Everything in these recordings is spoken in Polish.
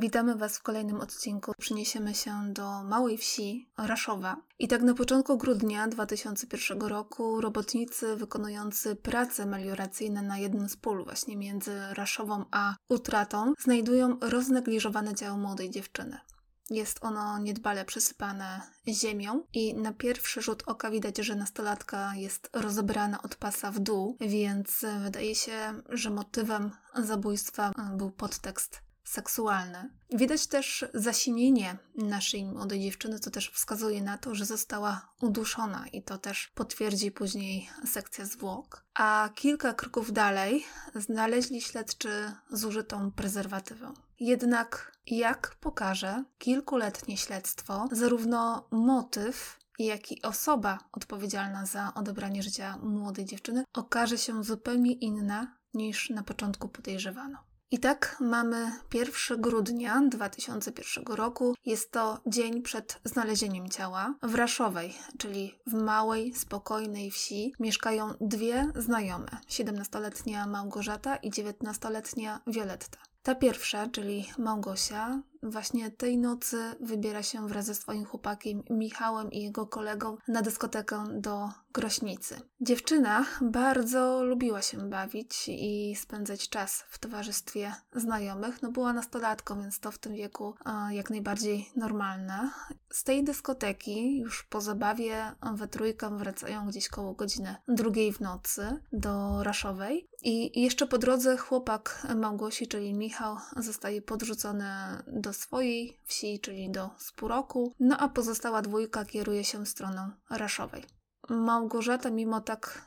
Witamy Was w kolejnym odcinku. Przyniesiemy się do małej wsi Raszowa. I tak na początku grudnia 2001 roku robotnicy wykonujący prace melioracyjne na jednym z pól właśnie między Raszową a Utratą znajdują roznegliżowane ciało młodej dziewczyny. Jest ono niedbale przysypane ziemią i na pierwszy rzut oka widać, że nastolatka jest rozebrana od pasa w dół, więc wydaje się, że motywem zabójstwa był podtekst Widać też zasinienie naszej młodej dziewczyny, co też wskazuje na to, że została uduszona i to też potwierdzi później sekcja zwłok. A kilka kroków dalej znaleźli śledczy zużytą prezerwatywę. Jednak, jak pokaże kilkuletnie śledztwo, zarówno motyw, jak i osoba odpowiedzialna za odebranie życia młodej dziewczyny okaże się zupełnie inna niż na początku podejrzewano. I tak mamy 1 grudnia 2001 roku. Jest to dzień przed znalezieniem ciała. W Raszowej, czyli w małej, spokojnej wsi, mieszkają dwie znajome: 17-letnia Małgorzata i 19-letnia Violetta. Ta pierwsza, czyli Małgosia, właśnie tej nocy wybiera się wraz ze swoim chłopakiem Michałem i jego kolegą na dyskotekę do Grośnicy. Dziewczyna bardzo lubiła się bawić i spędzać czas w towarzystwie znajomych. No była nastolatką, więc to w tym wieku jak najbardziej normalne. Z tej dyskoteki już po zabawie we trójkę wracają gdzieś koło godziny drugiej w nocy do Raszowej. I jeszcze po drodze chłopak Małgosi, czyli Michał, zostaje podrzucony do do swojej wsi, czyli do Spuroku, no a pozostała dwójka kieruje się w stronę Raszowej. Małgorzata, mimo tak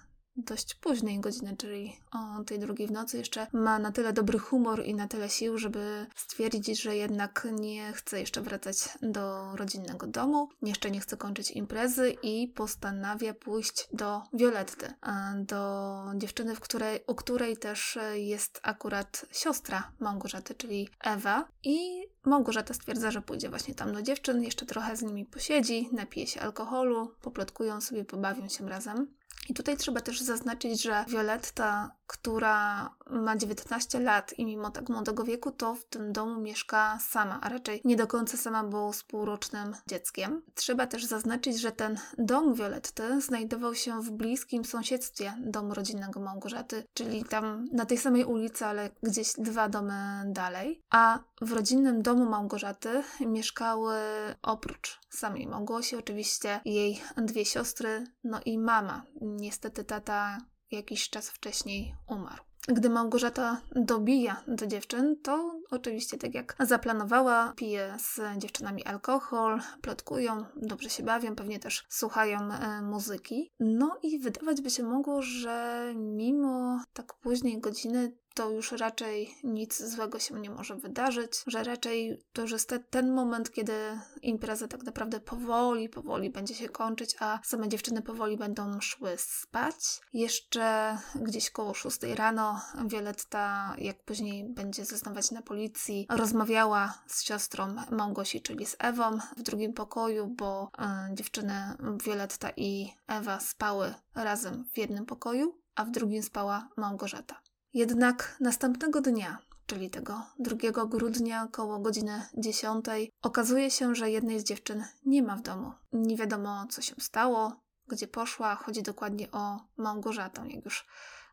dość późnej godziny, czyli o tej drugiej w nocy, jeszcze ma na tyle dobry humor i na tyle sił, żeby stwierdzić, że jednak nie chce jeszcze wracać do rodzinnego domu, jeszcze nie chce kończyć imprezy i postanawia pójść do Violetty, do dziewczyny, w której, u której też jest akurat siostra Małgorzaty, czyli Ewa i Małgorzata stwierdza, że pójdzie właśnie tam do dziewczyn, jeszcze trochę z nimi posiedzi, napije się alkoholu, poplotkują sobie, pobawią się razem. I tutaj trzeba też zaznaczyć, że Violetta, która ma 19 lat i mimo tak młodego wieku, to w tym domu mieszka sama, a raczej nie do końca sama, bo z półrocznym dzieckiem. Trzeba też zaznaczyć, że ten dom Violetty znajdował się w bliskim sąsiedztwie domu rodzinnego Małgorzaty, czyli tam na tej samej ulicy, ale gdzieś dwa domy dalej. A w rodzinnym domu Małgorzaty mieszkały oprócz samej Małgosi oczywiście jej dwie siostry, no i mama niestety tata jakiś czas wcześniej umarł. Gdy Małgorzata dobija do dziewczyn, to oczywiście tak jak zaplanowała, pije z dziewczynami alkohol, plotkują, dobrze się bawią, pewnie też słuchają e, muzyki. No i wydawać by się mogło, że mimo tak późnej godziny to już raczej nic złego się nie może wydarzyć, że raczej to już jest ten moment, kiedy impreza tak naprawdę powoli, powoli będzie się kończyć, a same dziewczyny powoli będą szły spać. Jeszcze gdzieś koło 6 rano Violetta, jak później będzie zeznawać na policji, rozmawiała z siostrą Małgosi, czyli z Ewą w drugim pokoju, bo y, dziewczyny Violetta i Ewa spały razem w jednym pokoju, a w drugim spała Małgorzata. Jednak następnego dnia, czyli tego 2 grudnia koło godziny 10, okazuje się, że jednej z dziewczyn nie ma w domu. Nie wiadomo, co się stało, gdzie poszła. Chodzi dokładnie o Małgorzatę, jak już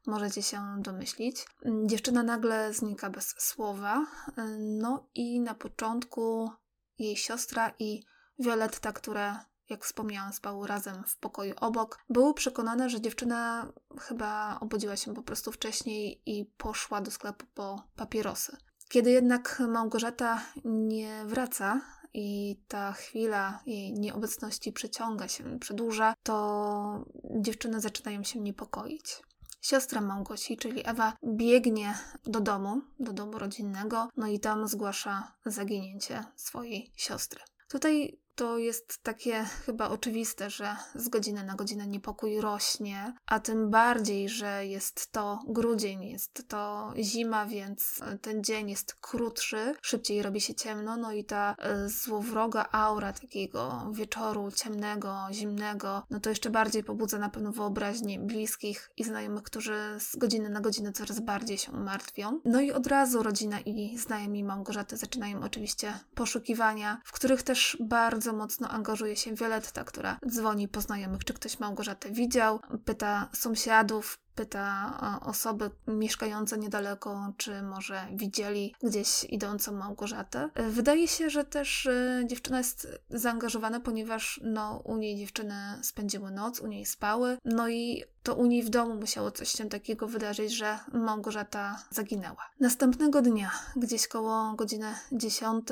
możecie się domyślić. Dziewczyna nagle znika bez słowa, no i na początku jej siostra i Violetta, które jak wspomniałam, spały razem w pokoju obok. Były przekonane, że dziewczyna chyba obudziła się po prostu wcześniej i poszła do sklepu po papierosy. Kiedy jednak Małgorzata nie wraca i ta chwila jej nieobecności przeciąga się, przedłuża, to dziewczyny zaczynają się niepokoić. Siostra Małgosi, czyli Ewa, biegnie do domu, do domu rodzinnego, no i tam zgłasza zaginięcie swojej siostry. Tutaj to jest takie chyba oczywiste, że z godziny na godzinę niepokój rośnie, a tym bardziej, że jest to grudzień, jest to zima, więc ten dzień jest krótszy, szybciej robi się ciemno, no i ta y, złowroga aura takiego wieczoru ciemnego, zimnego, no to jeszcze bardziej pobudza na pewno wyobraźnię bliskich i znajomych, którzy z godziny na godzinę coraz bardziej się martwią. No i od razu rodzina i znajomi Małgorzaty zaczynają oczywiście poszukiwania, w których też bardzo mocno angażuje się Violetta, która dzwoni po znajomych, czy ktoś Małgorzatę widział, pyta sąsiadów, pyta osoby mieszkające niedaleko, czy może widzieli gdzieś idącą Małgorzatę. Wydaje się, że też e, dziewczyna jest zaangażowana, ponieważ no, u niej dziewczyny spędziły noc, u niej spały, no i to u niej w domu musiało coś się takiego wydarzyć, że Małgorzata zaginęła. Następnego dnia, gdzieś koło godziny 10,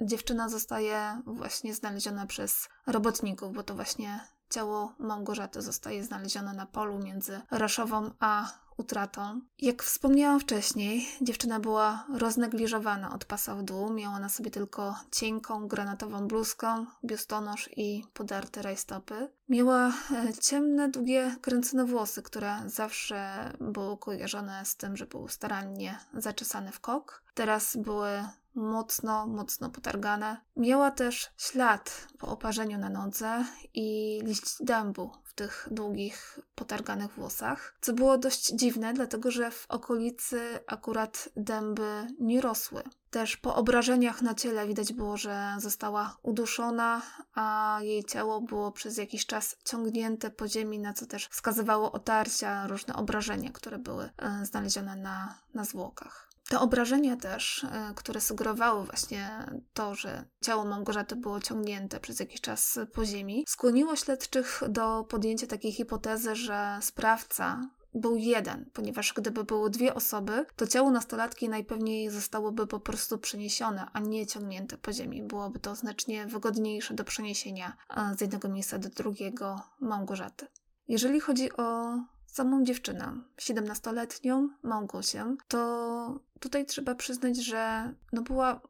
dziewczyna zostaje właśnie znaleziona przez robotników, bo to właśnie Ciało Małgorzaty zostaje znalezione na polu między Raszową a utratą. Jak wspomniałam wcześniej, dziewczyna była roznegliżowana od pasa w dół. Miała na sobie tylko cienką, granatową bluzkę, biustonosz i podarte rajstopy. Miała e, ciemne, długie, kręcone włosy, które zawsze były kojarzone z tym, że były starannie zaczesane w kok. Teraz były mocno, mocno potargane. Miała też ślad po oparzeniu na nodze i liść dębu w tych długich, potarganych włosach, co było dość dziwne, dlatego że w okolicy akurat dęby nie rosły. Też po obrażeniach na ciele widać było, że została uduszona, a jej ciało było przez jakiś czas ciągnięte po ziemi, na co też wskazywało otarcia, różne obrażenia, które były e, znalezione na, na zwłokach. Te obrażenia też, e, które sugerowały właśnie to, że ciało Małgorzaty było ciągnięte przez jakiś czas po ziemi, skłoniło śledczych do podjęcia takiej hipotezy, że sprawca był jeden, ponieważ gdyby były dwie osoby, to ciało nastolatki najpewniej zostałoby po prostu przeniesione, a nie ciągnięte po ziemi. Byłoby to znacznie wygodniejsze do przeniesienia e, z jednego miejsca do drugiego Małgorzaty. Jeżeli chodzi o samą dziewczynę, 17-letnią Małgosię, to tutaj trzeba przyznać, że no była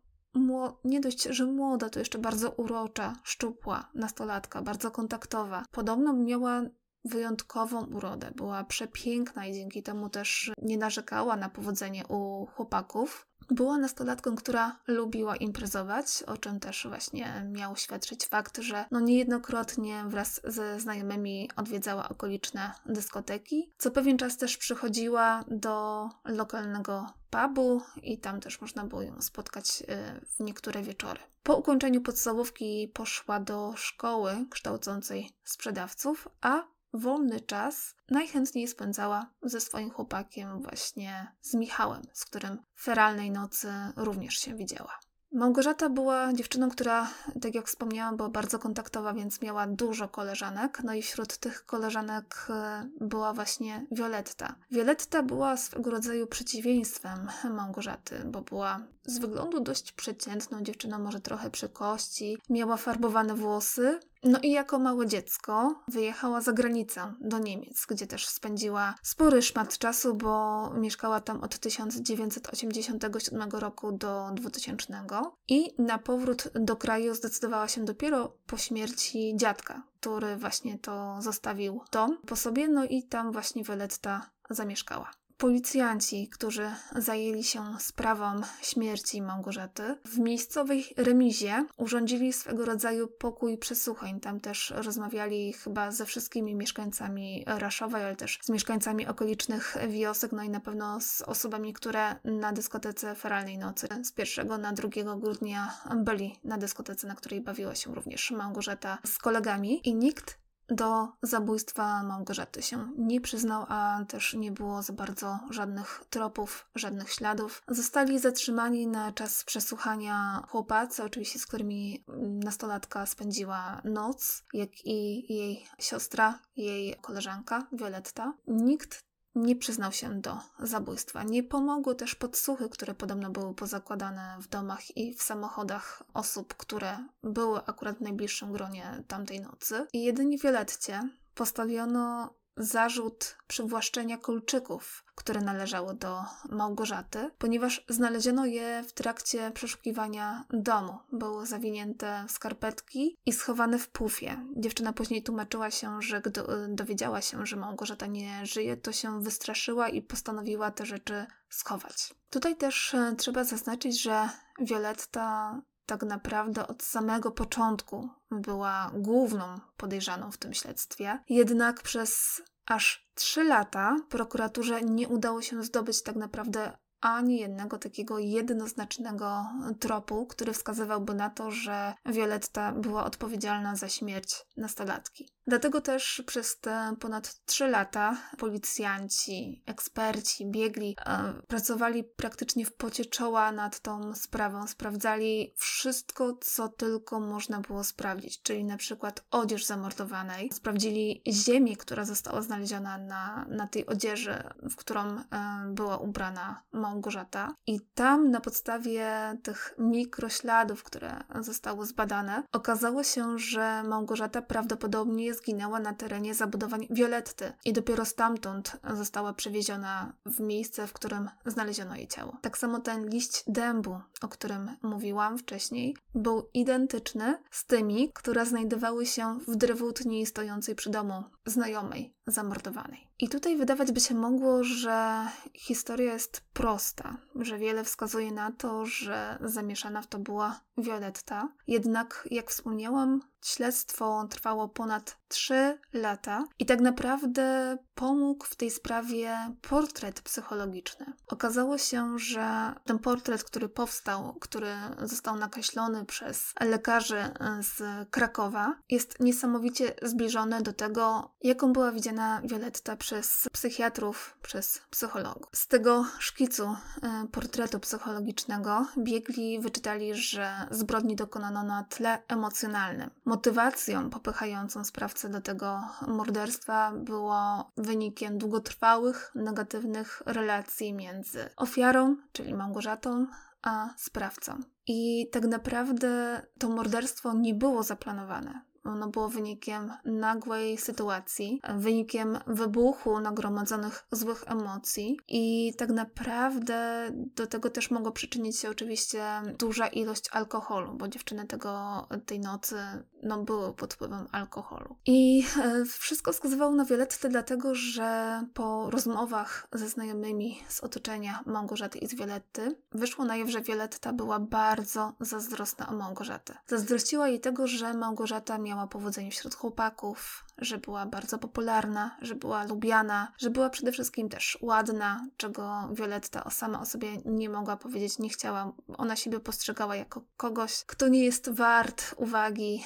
nie dość, że młoda, to jeszcze bardzo urocza, szczupła nastolatka, bardzo kontaktowa. Podobno miała wyjątkową urodę, była przepiękna i dzięki temu też nie narzekała na powodzenie u chłopaków. Była nastolatką, która lubiła imprezować, o czym też właśnie miał świadczyć fakt, że no niejednokrotnie wraz ze znajomymi odwiedzała okoliczne dyskoteki. Co pewien czas też przychodziła do lokalnego pubu i tam też można było ją spotkać y, w niektóre wieczory. Po ukończeniu podstawówki poszła do szkoły kształcącej sprzedawców, a wolny czas najchętniej spędzała ze swoim chłopakiem, właśnie z Michałem, z którym feralnej nocy również się widziała. Małgorzata była dziewczyną, która, tak jak wspomniałam, była bardzo kontaktowa, więc miała dużo koleżanek. No i wśród tych koleżanek e, była właśnie Violetta. Violetta była swego rodzaju przeciwieństwem Małgorzaty, bo była z wyglądu dość przeciętną dziewczyną, może trochę przy kości. Miała farbowane włosy, no i jako małe dziecko wyjechała za granicę do Niemiec, gdzie też spędziła spory szmat czasu, bo mieszkała tam od 1987 roku do 2000 i na powrót do kraju zdecydowała się dopiero po śmierci dziadka, który właśnie to zostawił dom po sobie, no i tam właśnie Weletta zamieszkała. Policjanci, którzy zajęli się sprawą śmierci Małgorzaty, w miejscowej remizie urządzili swego rodzaju pokój przesłuchań. Tam też rozmawiali chyba ze wszystkimi mieszkańcami Raszowej, ale też z mieszkańcami okolicznych wiosek, no i na pewno z osobami, które na dyskotece Feralnej Nocy z 1 na 2 grudnia byli na dyskotece, na której bawiła się również Małgorzata z kolegami. I nikt do zabójstwa Małgorzaty się nie przyznał, a też nie było za bardzo żadnych tropów, żadnych śladów. Zostali zatrzymani na czas przesłuchania chłopacy, oczywiście z którymi nastolatka spędziła noc, jak i jej siostra, jej koleżanka Violetta. Nikt nie przyznał się do zabójstwa. Nie pomogły też podsłuchy, które podobno były pozakładane w domach i w samochodach osób, które były akurat w najbliższym gronie tamtej nocy. I jedynie Violetcie postawiono zarzut przywłaszczenia kolczyków, które należały do Małgorzaty, ponieważ znaleziono je w trakcie przeszukiwania domu. Były zawinięte w skarpetki i schowane w pufie. Dziewczyna później tłumaczyła się, że gdy dowiedziała się, że Małgorzata nie żyje, to się wystraszyła i postanowiła te rzeczy schować. Tutaj też e, trzeba zaznaczyć, że Violetta tak naprawdę od samego początku była główną podejrzaną w tym śledztwie. Jednak przez aż trzy lata prokuraturze nie udało się zdobyć tak naprawdę ani jednego takiego jednoznacznego tropu, który wskazywałby na to, że Violetta była odpowiedzialna za śmierć nastolatki. Dlatego też przez te ponad trzy lata policjanci, eksperci, biegli e, pracowali praktycznie w pocie czoła nad tą sprawą. Sprawdzali wszystko, co tylko można było sprawdzić, czyli na przykład odzież zamordowanej. Sprawdzili ziemię, która została znaleziona na, na tej odzieży, w którą e, była ubrana Małgorzata. I tam na podstawie tych mikrośladów, które zostały zbadane, okazało się, że Małgorzata prawdopodobnie zginęła na terenie zabudowań Violetty i dopiero stamtąd została przewieziona w miejsce, w którym znaleziono jej ciało. Tak samo ten liść dębu, o którym mówiłam wcześniej, był identyczny z tymi, które znajdowały się w drewutni stojącej przy domu znajomej zamordowanej. I tutaj wydawać by się mogło, że historia jest prosta, że wiele wskazuje na to, że zamieszana w to była Violetta. Jednak, jak wspomniałam, śledztwo trwało ponad 3 lata i tak naprawdę pomógł w tej sprawie portret psychologiczny. Okazało się, że ten portret, który powstał, który został nakreślony przez lekarzy z Krakowa, jest niesamowicie zbliżony do tego, jaką była widziana Violetta przez psychiatrów, przez psychologów. Z tego szkicu e, portretu psychologicznego biegli wyczytali, że zbrodni dokonano na tle emocjonalnym. Motywacją popychającą sprawcę do tego morderstwa było wynikiem długotrwałych, negatywnych relacji między ofiarą, czyli Małgorzatą, a sprawcą. I tak naprawdę to morderstwo nie było zaplanowane. Ono było wynikiem nagłej sytuacji, wynikiem wybuchu nagromadzonych złych emocji i tak naprawdę do tego też mogło przyczynić się oczywiście duża ilość alkoholu, bo dziewczyny tego, tej nocy no, były pod wpływem alkoholu. I e, wszystko wskazywało na Violettę dlatego, że po rozmowach ze znajomymi z otoczenia Małgorzaty i z Violetty wyszło na jaw, że Violetta była bardzo zazdrosna o Małgorzatę. Zazdrościła jej tego, że Małgorzata miała miała powodzenie wśród chłopaków, że była bardzo popularna, że była lubiana, że była przede wszystkim też ładna, czego Violetta sama o sobie nie mogła powiedzieć, nie chciała. Ona siebie postrzegała jako kogoś, kto nie jest wart uwagi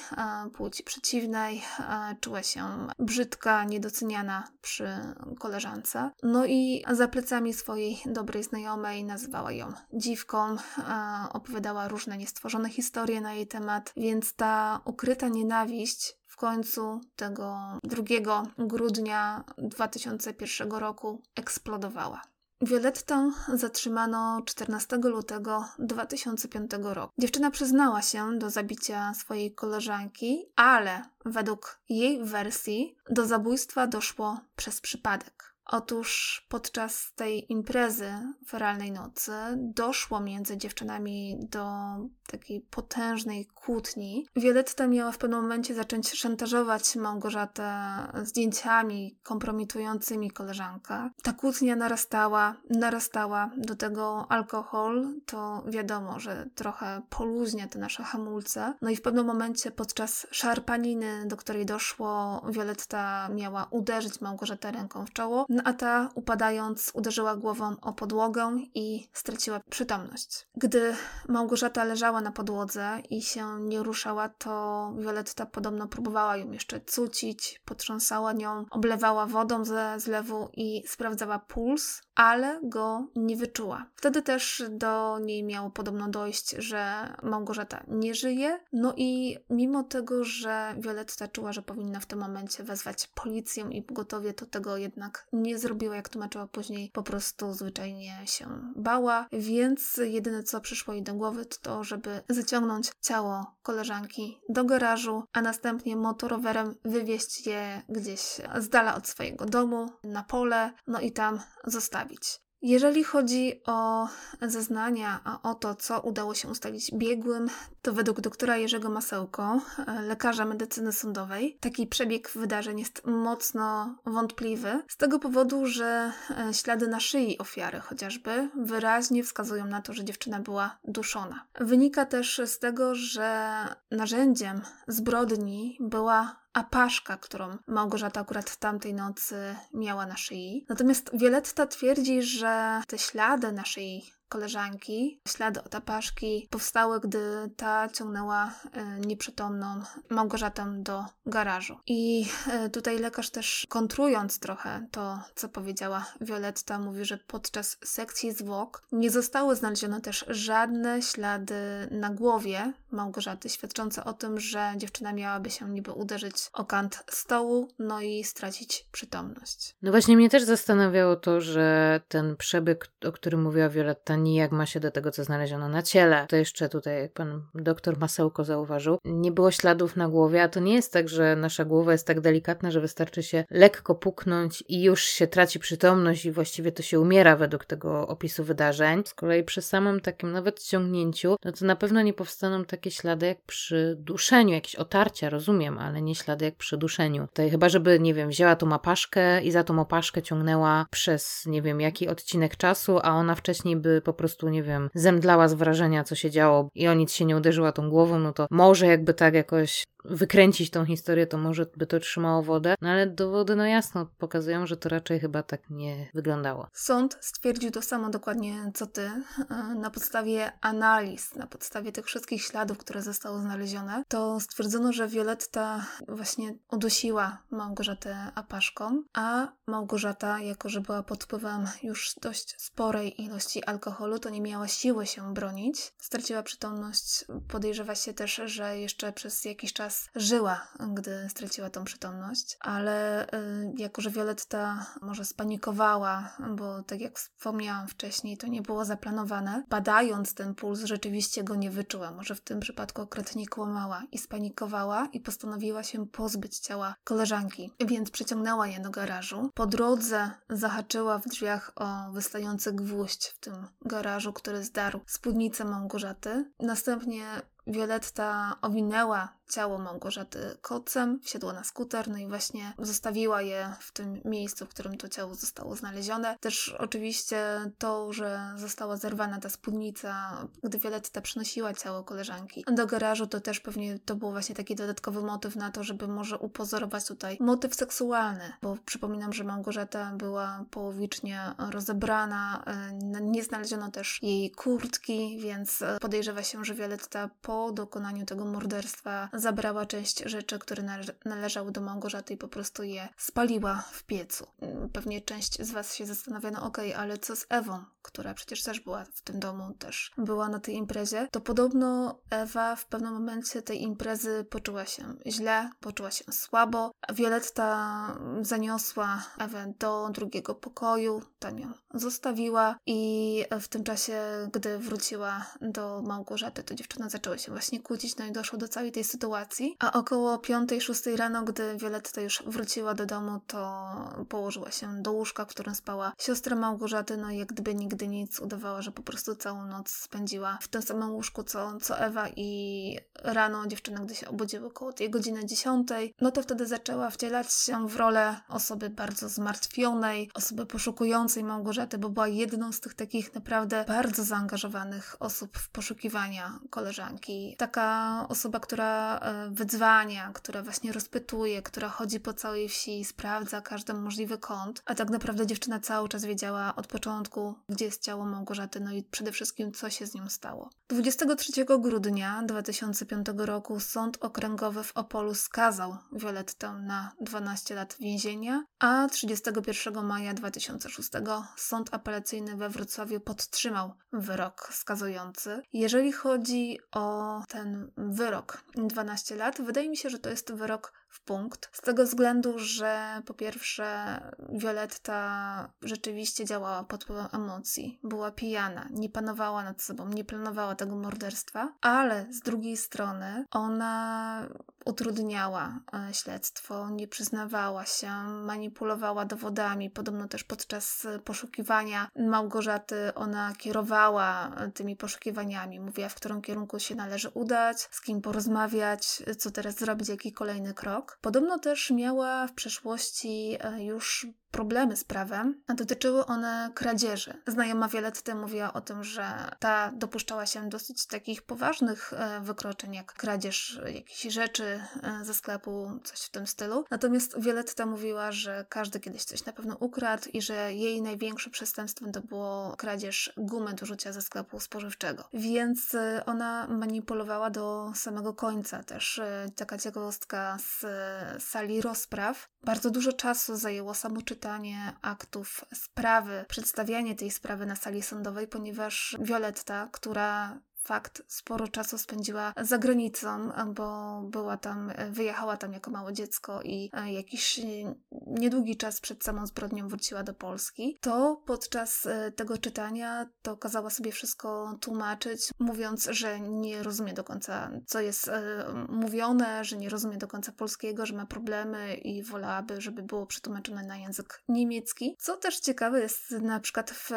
płci przeciwnej, czuła się brzydka, niedoceniana przy koleżance. No i za plecami swojej dobrej znajomej nazywała ją dziwką, opowiadała różne niestworzone historie na jej temat, więc ta ukryta nienawiść końcu tego 2 grudnia 2001 roku eksplodowała. Violettę zatrzymano 14 lutego 2005 roku. Dziewczyna przyznała się do zabicia swojej koleżanki, ale według jej wersji do zabójstwa doszło przez przypadek. Otóż podczas tej imprezy feralnej nocy doszło między dziewczynami do takiej potężnej kłótni. Violetta miała w pewnym momencie zacząć szantażować Małgorzatę zdjęciami kompromitującymi koleżankę. Ta kłótnia narastała, narastała. Do tego alkohol, to wiadomo, że trochę poluźnia te nasze hamulce. No i w pewnym momencie podczas szarpaniny, do której doszło, Violetta miała uderzyć Małgorzatę ręką w czoło, a ta upadając uderzyła głową o podłogę i straciła przytomność. Gdy Małgorzata leżała na podłodze i się nie ruszała, to Violetta podobno próbowała ją jeszcze cucić, potrząsała nią, oblewała wodą ze zlewu i sprawdzała puls, ale go nie wyczuła. Wtedy też do niej miało podobno dojść, że Małgorzata nie żyje. No i mimo tego, że Violetta czuła, że powinna w tym momencie wezwać policję i pogotowie, to tego jednak nie nie zrobiła, jak tłumaczyła później, po prostu zwyczajnie się bała, więc jedyne co przyszło jej do głowy to to, żeby zaciągnąć ciało koleżanki do garażu, a następnie motorowerem wywieźć je gdzieś z dala od swojego domu, na pole, no i tam zostawić. Jeżeli chodzi o zeznania, a o to, co udało się ustalić biegłym, to według doktora Jerzego Masełko, lekarza medycyny sądowej, taki przebieg wydarzeń jest mocno wątpliwy, z tego powodu, że e, ślady na szyi ofiary chociażby wyraźnie wskazują na to, że dziewczyna była duszona. Wynika też z tego, że narzędziem zbrodni była apaszka, którą Małgorzata akurat tamtej nocy miała na szyi. Natomiast Violetta twierdzi, że te ślady na szyi koleżanki. Ślady od apaszki powstały, gdy ta ciągnęła e, nieprzytomną Małgorzatę do garażu. I e, tutaj lekarz też kontrując trochę to, co powiedziała Violetta, mówi, że podczas sekcji zwłok nie zostały znalezione też żadne ślady na głowie Małgorzaty, świadczące o tym, że dziewczyna miałaby się niby uderzyć o kant stołu, no i stracić przytomność. No właśnie mnie też zastanawiało to, że ten przebyk, o którym mówiła Violetta, nijak ma się do tego, co znaleziono na ciele. To jeszcze tutaj, jak pan doktor Masełko zauważył, nie było śladów na głowie, a to nie jest tak, że nasza głowa jest tak delikatna, że wystarczy się lekko puknąć i już się traci przytomność i właściwie to się umiera według tego opisu wydarzeń. Z kolei przy samym takim nawet ciągnięciu, no to na pewno nie powstaną takie ślady jak przy duszeniu, jakieś otarcia, rozumiem, ale nie ślady jak przy duszeniu. Tutaj chyba, żeby, nie wiem, wzięła tą mapaszkę i za tą opaszkę ciągnęła przez, nie wiem, jaki odcinek czasu, a ona wcześniej by po prostu, nie wiem, zemdlała z wrażenia, co się działo i o nic się nie uderzyła tą głową, no to może jakby tak jakoś wykręcić tą historię, to może by to trzymało wodę, no ale dowody no jasno pokazują, że to raczej chyba tak nie wyglądało. Sąd stwierdził to samo dokładnie co ty. E, na podstawie analiz, na podstawie tych wszystkich śladów, które zostały znalezione, to stwierdzono, że Violetta właśnie udusiła Małgorzatę apaszką, a Małgorzata, jako że była pod wpływem już dość sporej ilości alkoholu, to nie miała siły się bronić. Straciła przytomność. Podejrzewa się też, że jeszcze przez jakiś czas żyła, gdy straciła tą przytomność, ale y, jako, że Violetta może spanikowała, bo tak jak wspomniałam wcześniej, to nie było zaplanowane, badając ten puls, rzeczywiście go nie wyczuła. Może w tym przypadku okretnie kłamała i spanikowała i postanowiła się pozbyć ciała koleżanki, więc przeciągnęła je do garażu. Po drodze zahaczyła w drzwiach o wystający gwóźdź w tym garażu, który zdarł spódnicę Małgorzaty. Następnie Violetta owinęła ciało Małgorzaty kocem, wsiadła na skuter, no i właśnie zostawiła je w tym miejscu, w którym to ciało zostało znalezione. Też oczywiście to, że została zerwana ta spódnica, gdy Violetta przynosiła ciało koleżanki do garażu, to też pewnie to był właśnie taki dodatkowy motyw na to, żeby może upozorować tutaj motyw seksualny, bo przypominam, że Małgorzata była połowicznie rozebrana, e, nie znaleziono też jej kurtki, więc podejrzewa się, że Violetta po dokonaniu tego morderstwa zabrała część rzeczy, które należały do Małgorzaty i po prostu je spaliła w piecu. Mm, pewnie część z Was się zastanawia, no okej, okay, ale co z Ewą, która przecież też była w tym domu, też była na tej imprezie, to podobno Ewa w pewnym momencie tej imprezy poczuła się źle, poczuła się słabo. Violetta zaniosła Ewę do drugiego pokoju, tam ją zostawiła i w tym czasie, gdy wróciła do Małgorzaty, to dziewczyna zaczęła się właśnie kłócić, no i doszło do całej tej sytuacji a około 5-6 rano, gdy Violetta już wróciła do domu, to położyła się do łóżka, w którym spała siostra Małgorzaty, no i jak gdyby nigdy nic udawała, że po prostu całą noc spędziła w tym samym łóżku co, co Ewa i rano dziewczyna, gdy się obudziła około tej godziny 10, no to wtedy zaczęła wcielać się w rolę osoby bardzo zmartwionej, osoby poszukującej Małgorzaty, bo była jedną z tych takich naprawdę bardzo zaangażowanych osób w poszukiwania koleżanki. Taka osoba, która E, wydzwania, która właśnie rozpytuje, która chodzi po całej wsi i sprawdza każdy możliwy kąt, a tak naprawdę dziewczyna cały czas wiedziała od początku, gdzie jest ciało Małgorzaty, no i przede wszystkim, co się z nią stało. 23 grudnia 2005 roku Sąd Okręgowy w Opolu skazał Violettę na 12 lat więzienia, a 31 maja 2006 Sąd Apelacyjny we Wrocławiu podtrzymał wyrok skazujący. Jeżeli chodzi o ten wyrok 12 lat. Wydaje mi się, że to jest wyrok w punkt. Z tego względu, że po pierwsze Violetta rzeczywiście działała pod wpływem emocji, była pijana, nie panowała nad sobą, nie planowała tego morderstwa, ale z drugiej strony ona utrudniała e, śledztwo, nie przyznawała się, manipulowała dowodami. Podobno też podczas poszukiwania Małgorzaty ona kierowała e, tymi poszukiwaniami, mówiła w którym kierunku się należy udać, z kim porozmawiać, co teraz zrobić, jaki kolejny krok rok. Podobno też miała w przeszłości e, już problemy z prawem, a dotyczyły one kradzieży. Znajoma Violetty mówiła o tym, że ta dopuszczała się dosyć takich poważnych e, wykroczeń, jak kradzież jakichś rzeczy e, ze sklepu, coś w tym stylu. Natomiast Violetta mówiła, że każdy kiedyś coś na pewno ukradł i że jej największym przestępstwem to było kradzież gumy do rzucia ze sklepu spożywczego. Więc e, ona manipulowała do samego końca też. Taka ciekawostka z sali rozpraw. Bardzo dużo czasu zajęło samo czytanie czytanie aktów sprawy, przedstawianie tej sprawy na sali sądowej, ponieważ Violetta, która fakt, sporo czasu spędziła za granicą, bo była tam, wyjechała tam jako małe dziecko i e, jakiś niedługi czas przed samą zbrodnią wróciła do Polski, to podczas e, tego czytania to kazała sobie wszystko tłumaczyć, mówiąc, że nie rozumie do końca, co jest e, mówione, że nie rozumie do końca polskiego, że ma problemy i wolałaby, żeby było przetłumaczone na język niemiecki. Co też ciekawe jest na przykład w,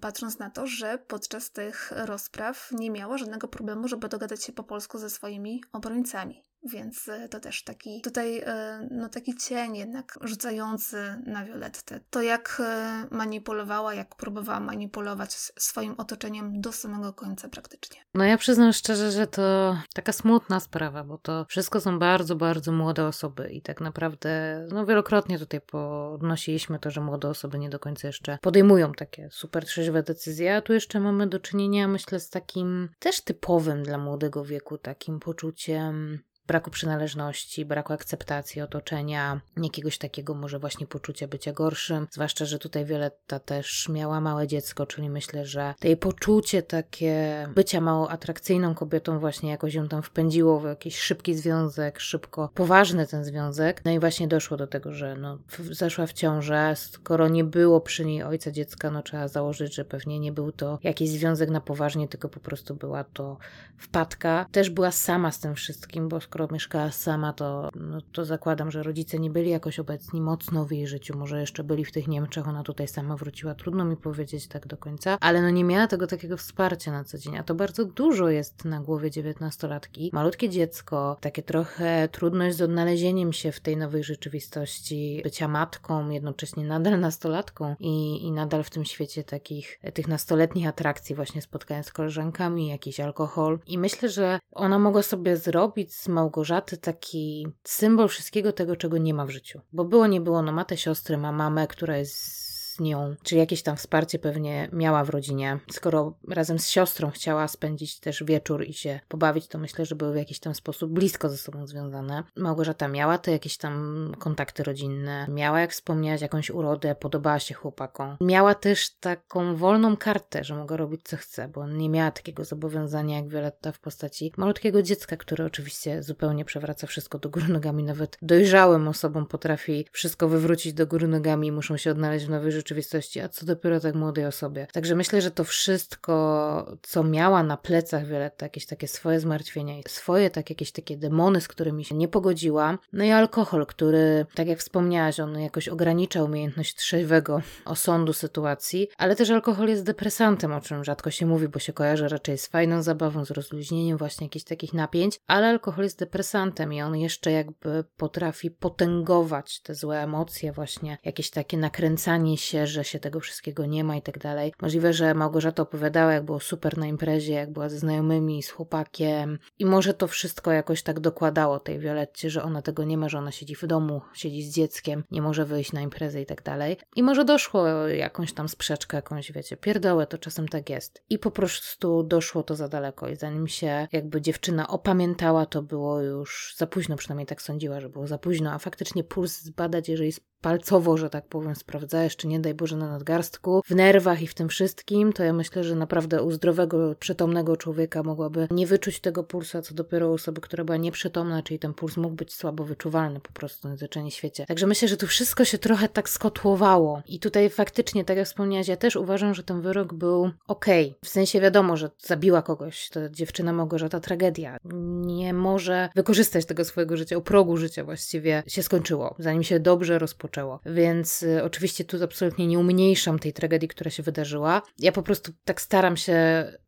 patrząc na to, że podczas tych rozpraw nie miała miała żadnego problemu, żeby dogadać się po polsku ze swoimi obrońcami. Więc e, to też taki tutaj e, no taki cień jednak rzucający na Violettę. To jak e, manipulowała, jak próbowała manipulować swoim otoczeniem do samego końca praktycznie. No ja przyznam szczerze, że to taka smutna sprawa, bo to wszystko są bardzo, bardzo młode osoby i tak naprawdę no wielokrotnie tutaj podnosiliśmy to, że młode osoby nie do końca jeszcze podejmują takie super trzeźwe decyzje, a tu jeszcze mamy do czynienia myślę z takim też typowym dla młodego wieku takim poczuciem braku przynależności, braku akceptacji otoczenia, jakiegoś takiego może właśnie poczucia bycia gorszym. Zwłaszcza, że tutaj Violetta też miała małe dziecko, czyli myślę, że to jej poczucie takie bycia mało atrakcyjną kobietą właśnie jakoś ją tam wpędziło w jakiś szybki związek, szybko poważny ten związek. No i właśnie doszło do tego, że no, zeszła w ciążę. Skoro nie było przy niej ojca dziecka, no trzeba założyć, że pewnie nie był to jakiś związek na poważnie, tylko po prostu była to wpadka. Też była sama z tym wszystkim, bo skoro skoro mieszkała sama, to, no, to zakładam, że rodzice nie byli jakoś obecni mocno w jej życiu. Może jeszcze byli w tych Niemczech, ona tutaj sama wróciła. Trudno mi powiedzieć tak do końca, ale no nie miała tego takiego wsparcia na co dzień, a to bardzo dużo jest na głowie dziewiętnastolatki. Malutkie dziecko, takie trochę trudność z odnalezieniem się w tej nowej rzeczywistości, bycia matką, jednocześnie nadal nastolatką i, i nadal w tym świecie takich tych nastoletnich atrakcji, właśnie spotkając z koleżankami, jakiś alkohol. I myślę, że ona mogła sobie zrobić z Małgorzaty Małgorzaty taki symbol wszystkiego tego, czego nie ma w życiu. Bo było, nie było, no ma te siostry, ma mamę, która jest nią, czy jakieś tam wsparcie pewnie miała w rodzinie. Skoro razem z siostrą chciała spędzić też wieczór i się pobawić, to myślę, że były w jakiś tam sposób blisko ze sobą związane. Małgorzata miała te jakieś tam kontakty rodzinne, miała, jak wspomniałaś, jakąś urodę, podobała się chłopakom. Miała też taką wolną kartę, że mogła robić co chce, bo nie miała takiego zobowiązania jak Violetta w postaci malutkiego dziecka, które oczywiście zupełnie przewraca wszystko do góry nogami, nawet dojrzałym osobom potrafi wszystko wywrócić do góry nogami i muszą się odnaleźć w nowej rzeczywistości rzeczywistości, a co dopiero tak młodej osobie. Także myślę, że to wszystko, co miała na plecach Violetta, jakieś takie swoje zmartwienia i swoje tak jakieś takie demony, z którymi się nie pogodziła, no i alkohol, który, tak jak wspomniałaś, on jakoś ogranicza umiejętność trzeźwego osądu sytuacji, ale też alkohol jest depresantem, o czym rzadko się mówi, bo się kojarzy raczej z fajną zabawą, z rozluźnieniem właśnie jakichś takich napięć, ale alkohol jest depresantem i on jeszcze jakby potrafi potęgować te złe emocje, właśnie jakieś takie nakręcanie się że się tego wszystkiego nie ma i tak dalej. Możliwe, że Małgorzata opowiadała, jak było super na imprezie, jak była ze znajomymi, z chłopakiem i może to wszystko jakoś tak dokładało tej Violetcie, że ona tego nie ma, że ona siedzi w domu, siedzi z dzieckiem, nie może wyjść na imprezę i tak dalej. I może doszło jakąś tam sprzeczkę, jakąś, wiecie, pierdołę, to czasem tak jest. I po prostu doszło to za daleko i zanim się jakby dziewczyna opamiętała, to było już za późno, przynajmniej tak sądziła, że było za późno, a faktycznie puls zbadać, jeżeli palcowo, że tak powiem, sprawdza, jeszcze nie daj Boże na nadgarstku, w nerwach i w tym wszystkim, to ja myślę, że naprawdę u zdrowego, przytomnego człowieka mogłaby nie wyczuć tego pulsu, a co dopiero u osoby, która była nieprzytomna, czyli ten puls mógł być słabo wyczuwalny po prostu na zwyczajnie świecie. Także myślę, że tu wszystko się trochę tak skotłowało. I tutaj faktycznie, tak jak wspomniałaś, ja też uważam, że ten wyrok był okej. Okay. W sensie wiadomo, że zabiła kogoś, ta dziewczyna Małgorzata tragedia. Nie może wykorzystać tego swojego życia, u progu życia właściwie się skończyło, zanim się dobrze rozpoczęło. Więc y, oczywiście tu absolutnie nie umniejszam tej tragedii, która się wydarzyła. Ja po prostu tak staram się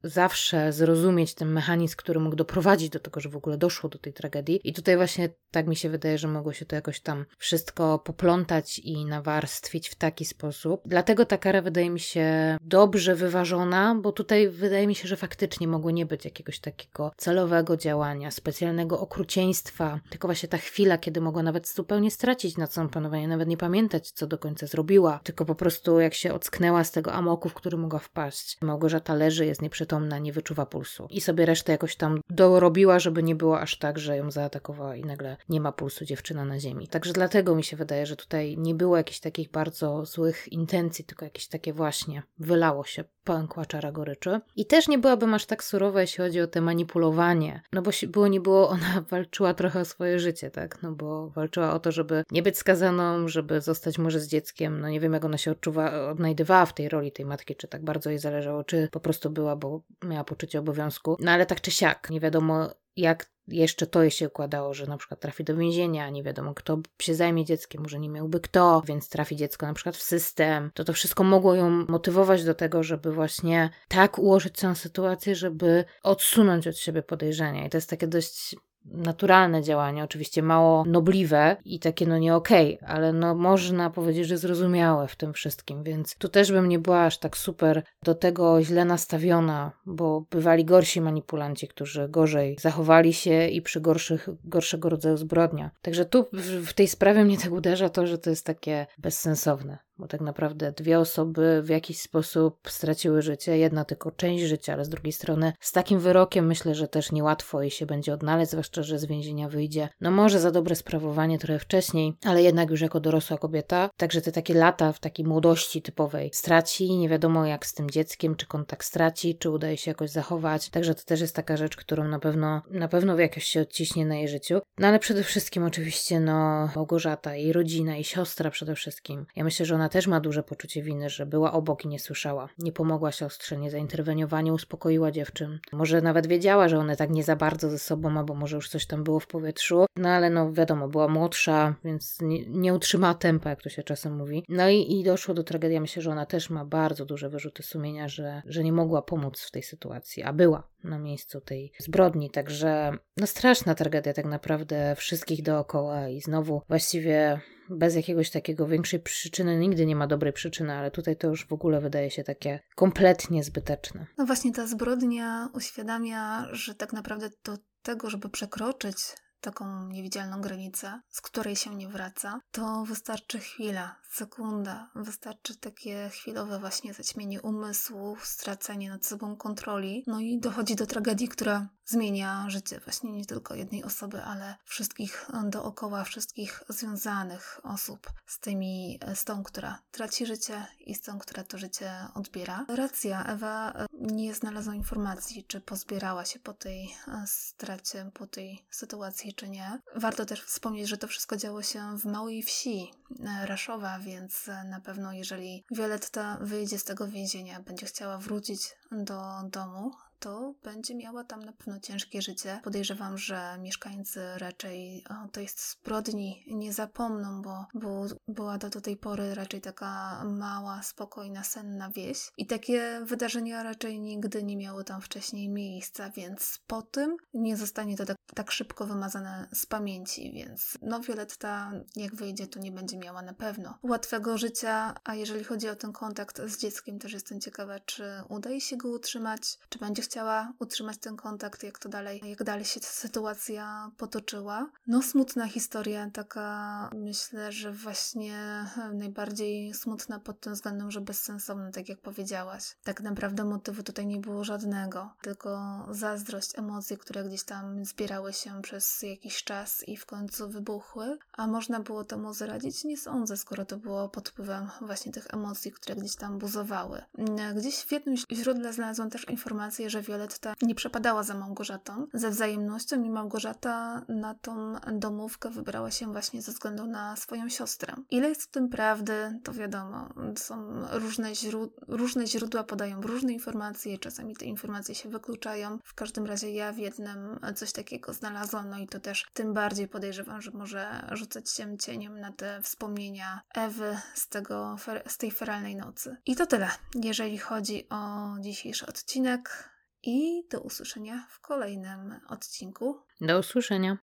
zawsze zrozumieć ten mechanizm, który mógł doprowadzić do tego, że w ogóle doszło do tej tragedii. I tutaj właśnie tak mi się wydaje, że mogło się to jakoś tam wszystko poplątać i nawarstwić w taki sposób. Dlatego ta kara wydaje mi się dobrze wyważona, bo tutaj wydaje mi się, że faktycznie mogło nie być jakiegoś takiego celowego działania, specjalnego okrucieństwa, tylko właśnie ta chwila, kiedy mogła nawet zupełnie stracić nad sobą panowanie, nawet nie pamiętać, co do końca zrobiła, tylko po prostu jak się ocknęła z tego amoku, w który mogła wpaść. Małgorzata leży, jest nieprzytomna, nie wyczuwa pulsu. I sobie resztę jakoś tam dorobiła, żeby nie było aż tak, że ją zaatakowała i nagle nie ma pulsu dziewczyna na ziemi. Także dlatego mi się wydaje, że tutaj nie było jakichś takich bardzo złych intencji, tylko jakieś takie właśnie wylało się pękła czara goryczy. I też nie byłabym aż tak surowa, jeśli chodzi o te manipulowanie, no bo było nie było, ona walczyła trochę o swoje życie, tak, no bo walczyła o to, żeby nie być skazaną, żeby zostać może z dzieckiem, no nie wiem jak ona się odczuwa, odnajdywała w tej roli tej matki, czy tak bardzo jej zależało, czy po prostu była, bo miała poczucie obowiązku, no ale tak czy siak, nie wiadomo jak jeszcze to się układało, że na przykład trafi do więzienia, nie wiadomo kto się zajmie dzieckiem, może nie miałby kto, więc trafi dziecko na przykład w system, to to wszystko mogło ją motywować do tego, żeby właśnie tak ułożyć całą sytuację, żeby odsunąć od siebie podejrzenia. I to jest takie dość naturalne działanie, oczywiście mało nobliwe i takie no nie okej, okay, ale no można powiedzieć, że zrozumiałe w tym wszystkim, więc tu też bym nie była aż tak super do tego źle nastawiona, bo bywali gorsi manipulanci, którzy gorzej zachowali się i przy gorszych, gorszego rodzaju zbrodnia. Także tu w, tej sprawie mnie tak uderza to, że to jest takie bezsensowne bo tak naprawdę dwie osoby w jakiś sposób straciły życie, jedna tylko część życia, ale z drugiej strony z takim wyrokiem myślę, że też niełatwo jej się będzie odnaleźć, zwłaszcza, że z więzienia wyjdzie. No może za dobre sprawowanie trochę wcześniej, ale jednak już jako dorosła kobieta, także te takie lata w takiej młodości typowej straci, nie wiadomo jak z tym dzieckiem, czy kontakt straci, czy udaje się jakoś zachować, także to też jest taka rzecz, którą na pewno, na pewno jakoś się odciśnie na jej życiu. No ale przede wszystkim oczywiście no Małgorzata, jej rodzina, i siostra przede wszystkim. Ja myślę, że ona też ma duże poczucie winy, że była obok i nie słyszała. Nie pomogła siostrze, nie zainterweniowała, nie uspokoiła dziewczyn. Może nawet wiedziała, że one tak nie za bardzo ze sobą, albo może już coś tam było w powietrzu. No ale no wiadomo, była młodsza, więc nie, nie utrzymała tempa, jak to się czasem mówi. No i, i doszło do tragedii. Myślę, że ona też ma bardzo duże wyrzuty sumienia, że, że nie mogła pomóc w tej sytuacji, a była na miejscu tej zbrodni. Także no straszna tragedia tak naprawdę wszystkich dookoła i znowu właściwie bez jakiegoś takiego większej przyczyny. Nigdy nie ma dobrej przyczyny, ale tutaj to już w ogóle wydaje się takie kompletnie zbyteczne. No właśnie ta zbrodnia uświadamia, że tak naprawdę do tego, żeby przekroczyć taką niewidzialną granicę, z której się nie wraca, to wystarczy chwila, sekunda, wystarczy takie chwilowe właśnie zaćmienie umysłu, stracenie nad sobą kontroli, no i dochodzi do tragedii, która zmienia życie właśnie nie tylko jednej osoby, ale wszystkich dookoła, wszystkich związanych osób z tymi, z tą, która traci życie i z tą, która to życie odbiera. Racja, Ewa nie znalazła informacji, czy pozbierała się po tej stracie, po tej sytuacji, czy nie. Warto też wspomnieć, że to wszystko działo się w małej wsi e, Raszowa, więc na pewno jeżeli Violetta wyjdzie z tego więzienia, będzie chciała wrócić do domu, to będzie miała tam na pewno ciężkie życie. Podejrzewam, że mieszkańcy raczej o tej zbrodni nie zapomną, bo, bo była to do tej pory raczej taka mała, spokojna, senna wieś. I takie wydarzenia raczej nigdy nie miały tam wcześniej miejsca, więc po tym nie zostanie to tak, tak szybko wymazane z pamięci, więc no Violetta jak wyjdzie, to nie będzie miała na pewno łatwego życia, a jeżeli chodzi o ten kontakt z dzieckiem, też jestem ciekawa, czy uda jej się go utrzymać, czy będzie chciała utrzymać ten kontakt, jak to dalej, jak dalej się ta sytuacja potoczyła. No smutna historia, taka myślę, że właśnie najbardziej smutna pod tym względem, że bezsensowna, tak jak powiedziałaś. Tak naprawdę motywu tutaj nie było żadnego, tylko zazdrość, emocje, które gdzieś tam zbierały się przez jakiś czas i w końcu wybuchły. A można było temu zaradzić? Nie sądzę, skoro to było pod wpływem właśnie tych emocji, które gdzieś tam buzowały. Gdzieś w jednym źródle znalazłam też informację, że Violetta nie przepadała za Małgorzatą ze wzajemnością i Małgorzata na tą domówkę wybrała się właśnie ze względu na swoją siostrę. Ile jest w tym prawdy, to wiadomo. Są różne, różne źródła podają różne informacje, czasami te informacje się wykluczają. W każdym razie ja w jednym coś takiego znalazłam, no i to też tym bardziej podejrzewam, że może rzucać się cieniem na te wspomnienia Ewy z, tego, z tej feralnej nocy. I to tyle, jeżeli chodzi o dzisiejszy odcinek. I do usłyszenia w kolejnym odcinku. Do usłyszenia.